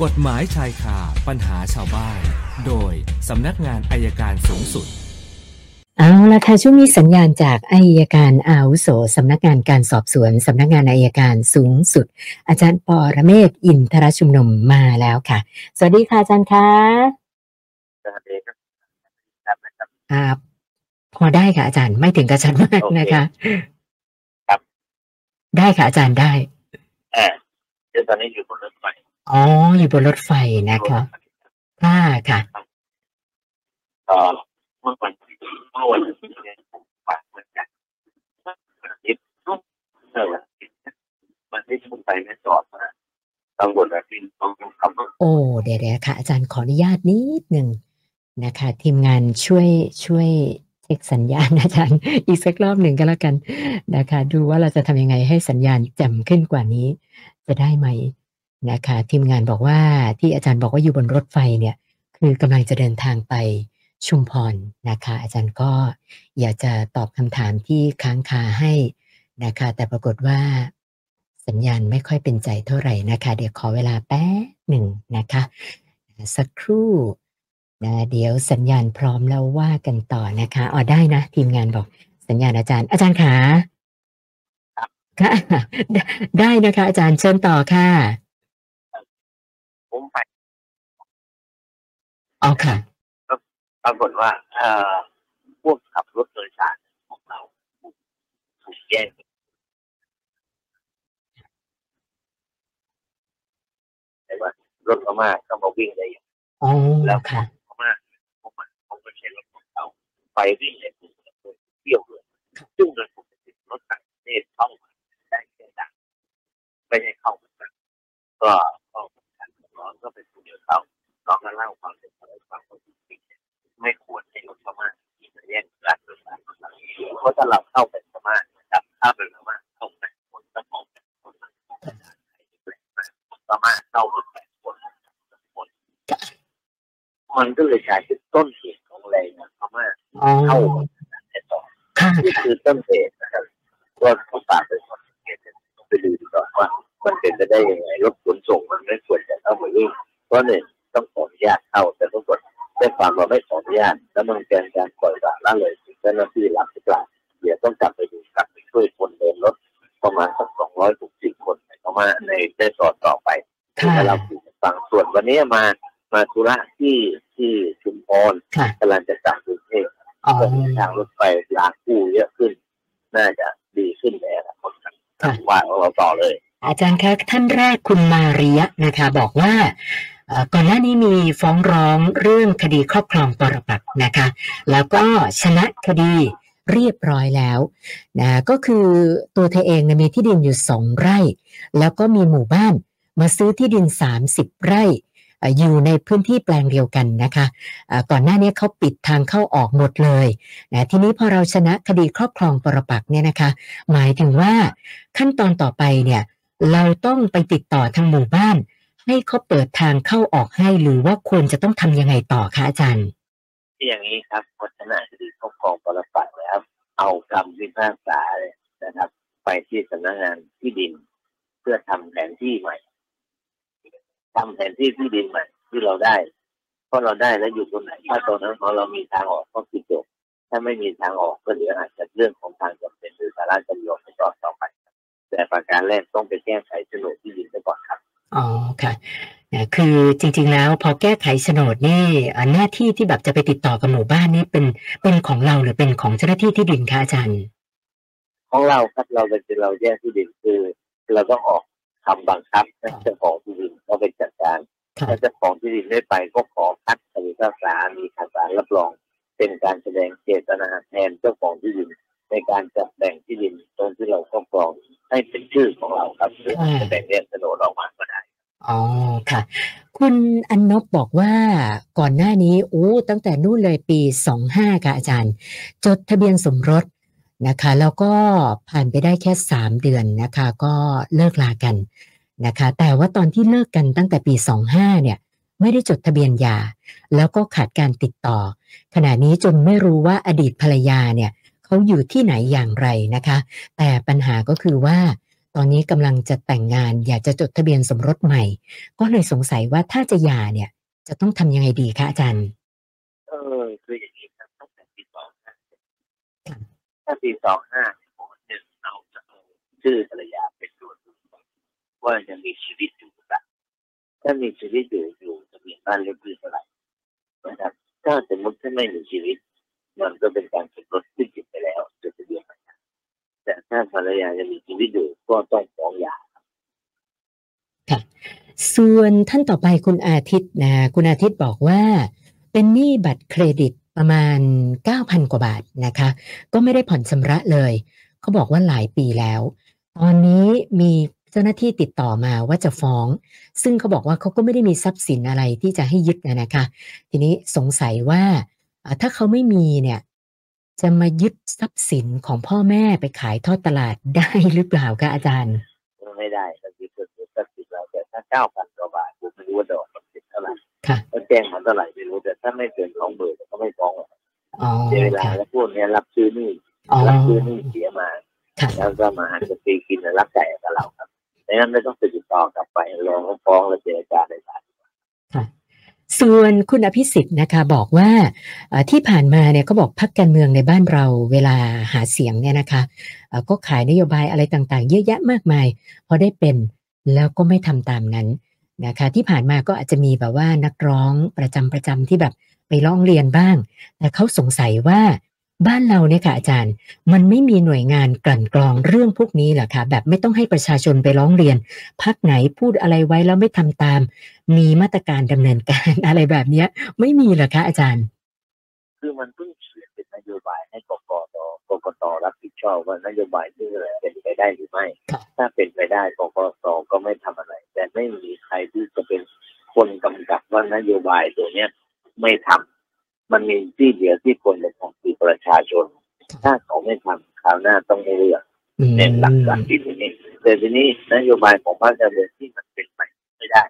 กฎหมายชายคาปัญหาชาวบ้าน โดยสำนักงานอัยการสูงสุด เอาละค่ะช่วงนี้สัญญาณจากอัยการอาวุโสสำนักงานการสอบสวน สำนักงานอัยการสูงสุด อาจารย์ปอระเมศวร์อินทรชุมนุมมาแล้วค่ะ สวัสดีค่ะอาจารย์คะสวัสดีครับครับนะครับอ่าพอได้ค่ะอาจารย์ไม่ถึงกระชันมากโอเคนะคะ ครับ ได้ค่ะอาจารย์ได้อ่าเดี๋ยวตอนนี้อยู่บนรถไฟ อ๋ออยู่บนรถไฟนะคะค่ะค่ะต่อเมื่อวันเมื่อวันอาที่เนี่ยผมฝากเหมือนกันวันอาทิตย์เออวันอาทิตย์วันที่ผมไปแม่สอดมาตำรวจอาทิตย์ต้องขับรถโอ้เดี๋ยวเดี๋ยวค่ะ อาจารย์ขออนุญาตนิดหนึ่งนะคะ ทีมงานช่วยช่วยเช็คสัญญาณอาจารย์อีกสักรอบหนึ่งก็แล้วกันนะคะ ดูว่าเราจะทำยังไงให้สัญญาณแจ่มขึ้นกว่านี้ จะได้ไหม นะคะทีมงานบอกว่าที่อาจารย์บอกว่าอยู่บนรถไฟเนี่ยคือกำลังจะเดินทางไปชุมพรนะคะ อาจารย์ก็อยากจะตอบคำถามที่ค้างคาให้นะคะ แต่ปรากฏว่าสัญญาณไม่ค่อยเป็นใจเท่าไหร่นะคะ เดี๋ยวขอเวลาแป๊บหนึ่งนะคะ สักครู่นะเดี๋ยวสัญญาณพร้อมแล้วว่ากันต่อนะคะอ๋อได้นะ ทีมงานบอกสัญญาณอาจารย์ อาจารย์ขาค่ะได้ได้นะคะ อาจารย์เชิญต่อค่ะ อ๋อค่ะปรากฏว่าเอ่อพวกขับรถโดยสารของเราถูกแย่งแต่ว่ารถพม่าเข้ามาวิ่งได้อย่างอ๋อแล้วค่ะพม่าผมมันผมก็ใช้รถของเขาไปวิ่งในกรุงเทพเที่ยวเลยซึ่งโดยปกติรถต่างประเทศเข้ามาได้แค่ดังไม่ให้เข้ามาดังก็ก็การร้อนก็เป็นผู้เดียว เขาน้องก็เล่าความเป็นไปความเป็นจริงเนี่ยไม่ควรให้รถพม่าที่จะแย่งรโดยสารของเราเพราะถ้าเราเข้าเป็นพม่านะครับถ้าเป็นพม่าเข้าแปดคนก็มองเป็นคนละพม่าเข้ามาแปดคนคนมันก็เลยกลายเป็นต้นเหตุของแรงงานพม่าอ๋อเข้ามาในต่อนี่คือต้นเหตุนะครับก็ต้องฝากเป็นคนเกตต้องไปดูดีกว่าว่ามันเป็นไปได้ยังไงรถขนส่งมันไม่ควรจะเข้ามาวิ่งเพราะหนึ่ง ได้ความว่าไม่ขออนุญาตแล้วมันเป็นการปล่อยปละละเลยถึงเจ้าหน้าที่รับหรือเปล่าเดี๋ยวต้องกลับไปดูกลับไปช่วยคนเดินรถประมาณสักสองร้อยหกสิบคนในพม่าในได้สอดต่อไปค่ะที่เราคุยกันฟังส่วนวันนี้มามาธุระที่ที่ชุมพรค่ะกำลังจะกลับกรุงเทพอ๋อก็มีทางรถไฟรางคู่เยอะขึ้น น่าจะดีขึ้นในอนาคตครับค่ะว่าของเราต่อเลย อาจารย์คะท่านแรกคุณมาเรียนะคะ บอกว่าเอ่อ ก่อนหน้านี้มีฟ้องร้องเรื่องคดีครอบครองปรปักษ์นะคะ แล้วก็ชนะคดีเรียบร้อยแล้วนะก็คือตัวเธอเองนี่ยมีที่ดินอยู่สองไร่ แล้วก็มีหมู่บ้านมาซื้อที่ดิน 30 ไร่อ่อยู่ในพื้นที่แปลงเดียวกันนะคะเอ่อก่อนหน้านี้เขาปิดทางเข้าออกหมดเลยนะทีนี้พอเราชนะคดีครอบครองปรปักเนี่ยนะคะ หมายถึงว่าขั้นตอนต่อไปเนี่ยเราต้องไปติดต่อทางหมู่บ้าน ให้เขาเปิดทางเข้าออกให้หรือว่าควรจะต้องทำยังไงต่อคะอาจารย์ที่อย่างนี้ครับพอชนะคดีครอบครองปรปักษ์แล้วเอาคำพิพากษาเนี่ยนะครับ ไปที่สำนักงานที่ดิน เพื่อทำแผนที่ใหม่ทำแผนที่ที่ดินใหม่ที่เราได้เพราะเราได้แล้วอยู่ตรงไหนถ้าตรงนั้นพอเรามีทางออกก็คือจบถ้าไม่มีทางออกก็เดี๋ยวอาจจะเรื่องของทางจำเป็นหรือสาระจำยอมไปต่อต่อไป แต่ประการแรกต้องไปแก้ไขโฉนดที่ดิน อนครับอ๋อค่ะนะคือจริงๆแล้วพอแก้ไขโฉนดนี่อ่าหน้าที่ที่แบบจะไปติดต่อกับหมู่บ้านนี่เป็นเป็นของเราหรือเป็นของเจ้าหน้าที่ที่ดินคะอาจารย์ ของเราครับเราเป็นเราแยกที่ดินคือ เราต้องออกคำบังคับให้เจ้าของที่ดินเขาไปจัดการค่ะถ้าเจ้าของที่ดินไม่ไปก็ขอคัดคำพิพากษามีคำสารรับรอง เป็นการแสดงเจตนาแทนเจ้าของที่ดินในการจัดแบ่งที่ดินตรงที่เราครอบครองให้เป็นชื่อของเราครับหรืออาจจะแบ่งแยกโฉนดออกมาก็ได้ อ๋อค่ะ คุณอันนบบอกว่าก่อนหน้านี้โอ้ตั้งแต่นู่นเลยปี 25 ค่ะอาจารย์ จดทะเบียนสมรสนะคะ แล้วก็ผ่านไปได้แค่ 3 เดือนนะคะ ก็เลิกลากันนะคะ แต่ว่าตอนที่เลิกกันตั้งแต่ปี 25 เนี่ย ไม่ได้จดทะเบียนหย่าแล้วก็ขาดการติดต่อ ขณะนี้จนไม่รู้ว่าอดีตภรรยาเนี่ยเขาอยู่ที่ไหนอย่างไรนะคะ แต่ปัญหาก็คือว่า ตอนนี้กำลังจะแต่งงาน อยากจะจดทะเบียนสมรสใหม่ ก็เลยสงสัยว่าถ้าจะหย่าเนี่ย จะต้องทำยังไงดีคะอาจารย์เออคืออย่างนี้ครับตั้งแต่ปีสองห้าถ้าปีสองห้าหนึ่งเราจะเอาชื่อภรรยาเป็นตัวดูว่ายังมีชีวิตอยู่หรือเปล่าถ้ามีชีวิตอยู่อยู่จะมีบ้านเลขที่เท่าไหร่นะครับถ้าสมมติถ้าไม่มีชีวิต มันก็เป็นการสมรสที่ ถ้าภรรยายังมีชีวิตอยู่ก็ต้องฟ้องหย่าส่วนท่านต่อไปคุณอาทิตย์นะ คุณอาทิตย์บอกว่า เป็นหนี้บัตรเครดิตประมาณ 9,000 กว่าบาทนะคะ ก็ไม่ได้ผ่อนชำระเลย เขาบอกว่าหลายปีแล้ว ตอนนี้มีเจ้าหน้าที่ติดต่อมาว่าจะฟ้อง ซึ่งเขาบอกว่าเขาก็ไม่ได้มีทรัพย์สินอะไรที่จะให้ยึดนะนะคะ ทีนี้สงสัยว่าถ้าเขาไม่มีเนี่ย จะมายึดทรัพย์สินของพ่อแม่ไปขายทอดตลาดได้หรือเปล่าคะอาจารย์ ไม่ได้ก็คือเกิดทรัพย์สินเราแต่ถ้าเก้าพันกว่าบาทผมไม่รู้ว่าดอกมันเป็นเท่าไหร่ค่ะถ้าแจ้งมันเท่าไหร่ไม่รู้แต่ถ้าไม่เกินสองหมื่นก็ไม่ฟ้องหรอกอ๋อเสียเวลาค่ะแล้วพวกเนี้ยรับซื้อหนี่อ๋อรับซื้อหนี่เสียมาค่ะแล้วก็มาหันจะตีกินและรับไก่กับเราครับดังนั้นไม่ต้องติดต่อกลับไปรอเขาฟ้องแล้วเจรจาในศาล ส่วนคุณอภิสิทธิ์นะคะบอกว่าที่ผ่านมาเนี่ยก็บอกพักการเมืองในบ้านเราเวลาหาเสียงเนี่ยนะคะก็ขายนโยบายอะไรต่างๆ เยอะแยะมากมายพอได้เป็นแล้วก็ไม่ทำตามนั้นนะคะที่ผ่านมาก็อาจจะมีแบบว่านักร้องประจำประจำที่แบบไปร้องเรียนบ้าง แต่เขาสงสัยว่า บ้านเราเนี่ยค่ะอาจารย์ มันไม่มีหน่วยงานกลั่นกรองเรื่องพวกนี้เหรอคะแบบไม่ต้องให้ประชาชนไปร้องเรียนพักไหนพูดอะไรไว้แล้วไม่ทำตาม มีมาตรการดำเนินการอะไรแบบเนี้ย ไม่มีเหรอคะอาจารย์ คือมันเพิ่งเขียนเป็นนโยบายให้กกตกกตรับผิดชอบว่านโยบายที่อะไรเป็นไปได้หรือไม่ครับถ้าเป็นไปได้กกตก็ไม่ทำอะไร แต่ไม่มีใครที่จะเป็นคนกำกับว่านโยบายตัวเนี้ยไม่ทำ มันมีที่เดียวที่คนจะทำคือประชาชน ถ้าเขาไม่ทำคราวหน้าต้องไม่เลือกอืมเน้นหลักการที่นี้แต่ทีนี้นโยบายของพรรคการเมืองที่มันเป็นไปไม่ได้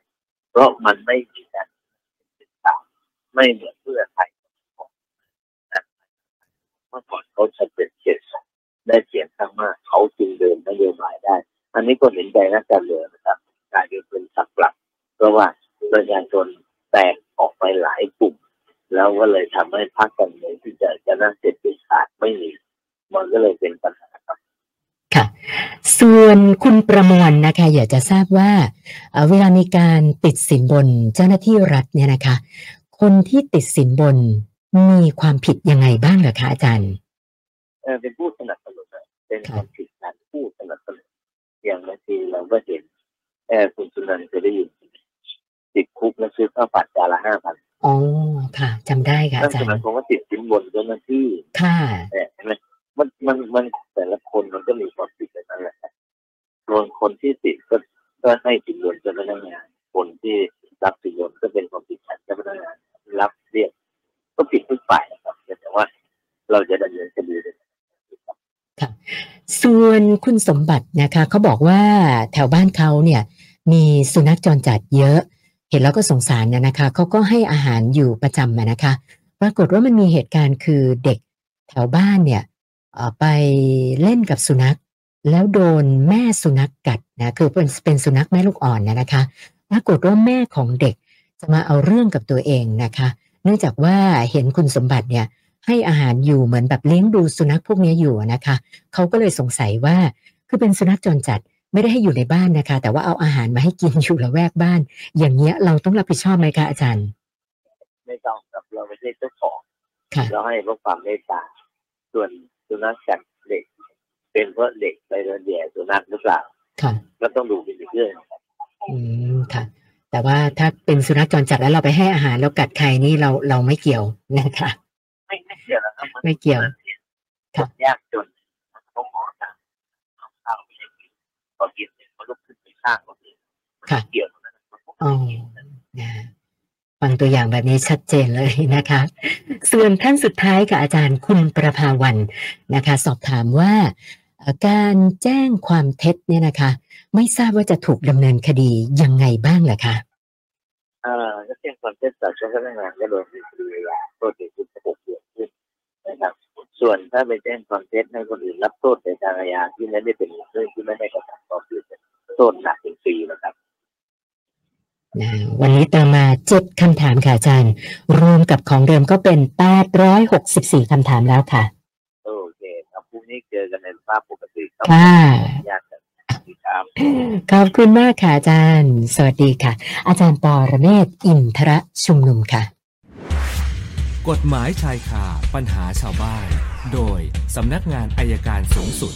เพราะมันไม่มีการศึกษาไม่เหมือนเพื่อไทยนะเมื่อก่อนเขาชัดเจนเจ็ดได้เสียงข้างมากเขาจึงเดินนโยบายได้ อันนี้ก็เห็นใจนักการเมืองนะครับกลายเป็นสักหลักเพราะว่าประชาชนแตกออกไปหลายกลุ่ม แล้ว ก็เลยทำให้พรรคการเมืองที่จะชนะเสร็จเป็นขาดไม่มีมันก็เลยเป็นปัญหาครับ ค่ะ ส่วนคุณประมวลนะคะ อยากจะทราบว่าเอ่อเวลามีการติดสินบนเจ้าหน้าที่รัฐเนี่ยนะคะ คนที่ติดสินบนมีความผิดยังไงบ้างเหรอคะอาจารย์เออเป็นผู้สนับสนุนอะเป็นความผิดการผู้สนับสนุนอย่างบางทีเราก็เห็นเออคุณสุนันท์เคยได้ยินติดคุกแล้วซื้อข้าวผัดจานละห้าพัน อ๋อค่ะจำได้ค่ะนั่อานจารหมายย์ความว่าติดสินบนเจ้าหน้าที่ค่ะเออเห็นไหมมันมันมันแต่ละคนมันก็มีความผิดในนั้นแหละส่วนคนที่ติดก็ก็ให้สินบนเจ้าพนักงานคนที่รับสินบนก็เป็นความผิดของเจ้าพนักงานรับเรียกก็ผิดทุกฝ่ายนะครับแต่ว่าเราจะดำเนินคดีได้ส่วนคุณสมบัตินะคะเขาบอกว่าแถวบ้านเขาเนี่ย มีสุนัขจรจัดเยอะ เห็นแล้วก็สงสารนะนะคะเขาก็ให้อาหารอยู่ประจำนะคะ ปรากฏว่ามันมีเหตุการณ์คือเด็กแถวบ้านเนี่ยไปเล่นกับสุนัข แล้วโดนแม่สุนัขกัดนะคือเป็นเป็นสุนัขแม่ลูกอ่อนนะนะคะปรากฏว่าแม่ของเด็กจะมาเอาเรื่องกับตัวเองนะคะ เนื่องจากว่าเห็นคุณสมบัติเนี่ยให้อาหารอยู่เหมือนแบบเลี้ยงดูสุนัขพวกนี้อยู่นะคะเขาก็เลยสงสัยว่าคือเป็นสุนัขจรจัด ไม่ได้ให้อยู่ในบ้านนะคะ แต่ว่าเอาอาหารมาให้กินอยู่ละแวกบ้าน อย่างเงี้ยเราต้องรับผิดชอบไหมคะอาจารย์ ไม่ต้องครับเราไม่ใช่เจ้าของค่ะเราให้เพราะความเมตตาส่วนสุนัขกัดเด็ก เป็นเพราะเด็กไปโดนแย่สุนัขหรือเปล่าค่ะก็ต้องดูเป็นอีกเรื่องอืมค่ะแต่ว่าถ้าเป็นสุนัขจรจัดแล้วเราไปให้อาหารแล้วกัดใครนี่เราเราไม่เกี่ยวนะคะ ไม่ไม่เกี่ยวนะครับนไม่เกี่ยวคครับนยากจนเขาขอทางเอาข้าวไปให้กินพอกินเสร็จเขาลุกขึ้นไปข้างคนอื่นค่ะเกี่ยวตรงนั้นมันก็อ๋อไม่เกี่ยวนะฟังตัวอย่างแบบนี้ชัดเจนเลยนะคะ ส่วนท่านสุดท้ายกับอาจารย์คุณประภาวันนะคะ สอบถามว่าเอ่อการแจ้งความเท็จเนี่ยนะคะ ไม่ทราบว่าจะถูกดำเนินคดียังไงบ้างเหรอคะเอ่อถ้าแจ้งความเท็จต่อเจ้าพนักงานก็โดนคดีเวลาโทษติดคุกหกเดือนขึ้นนะครับสส่วนถ้าไปแจ้งความเท็จให้คนอื่นรับโทษในทางอาญาที่ไม่ได้เป็นเรื่องที่ไม่ได้กระทำความผิด โทษหนักถึงปีนะครับนะวันนี้เติมมาเจ็ดคำถามค่ะอาจารย์ รวมกับของเดิมก็เป็นแปดร้อยหกสิบสี่คำถามแล้วค่ะโอเคครับพรุ่งนี้เจอกันในสภาพปกติครับค่ะญาติกันสวัสดีครับขอบคุณมากค่ะอาจารย์ สวัสดีค่ะ อาจารย์ปอระเมศวร์อินทระชุมนุมค่ะ กฎหมายชายคาปัญหาชาวบ้าน โดยสำนักงานอายการสูงสุด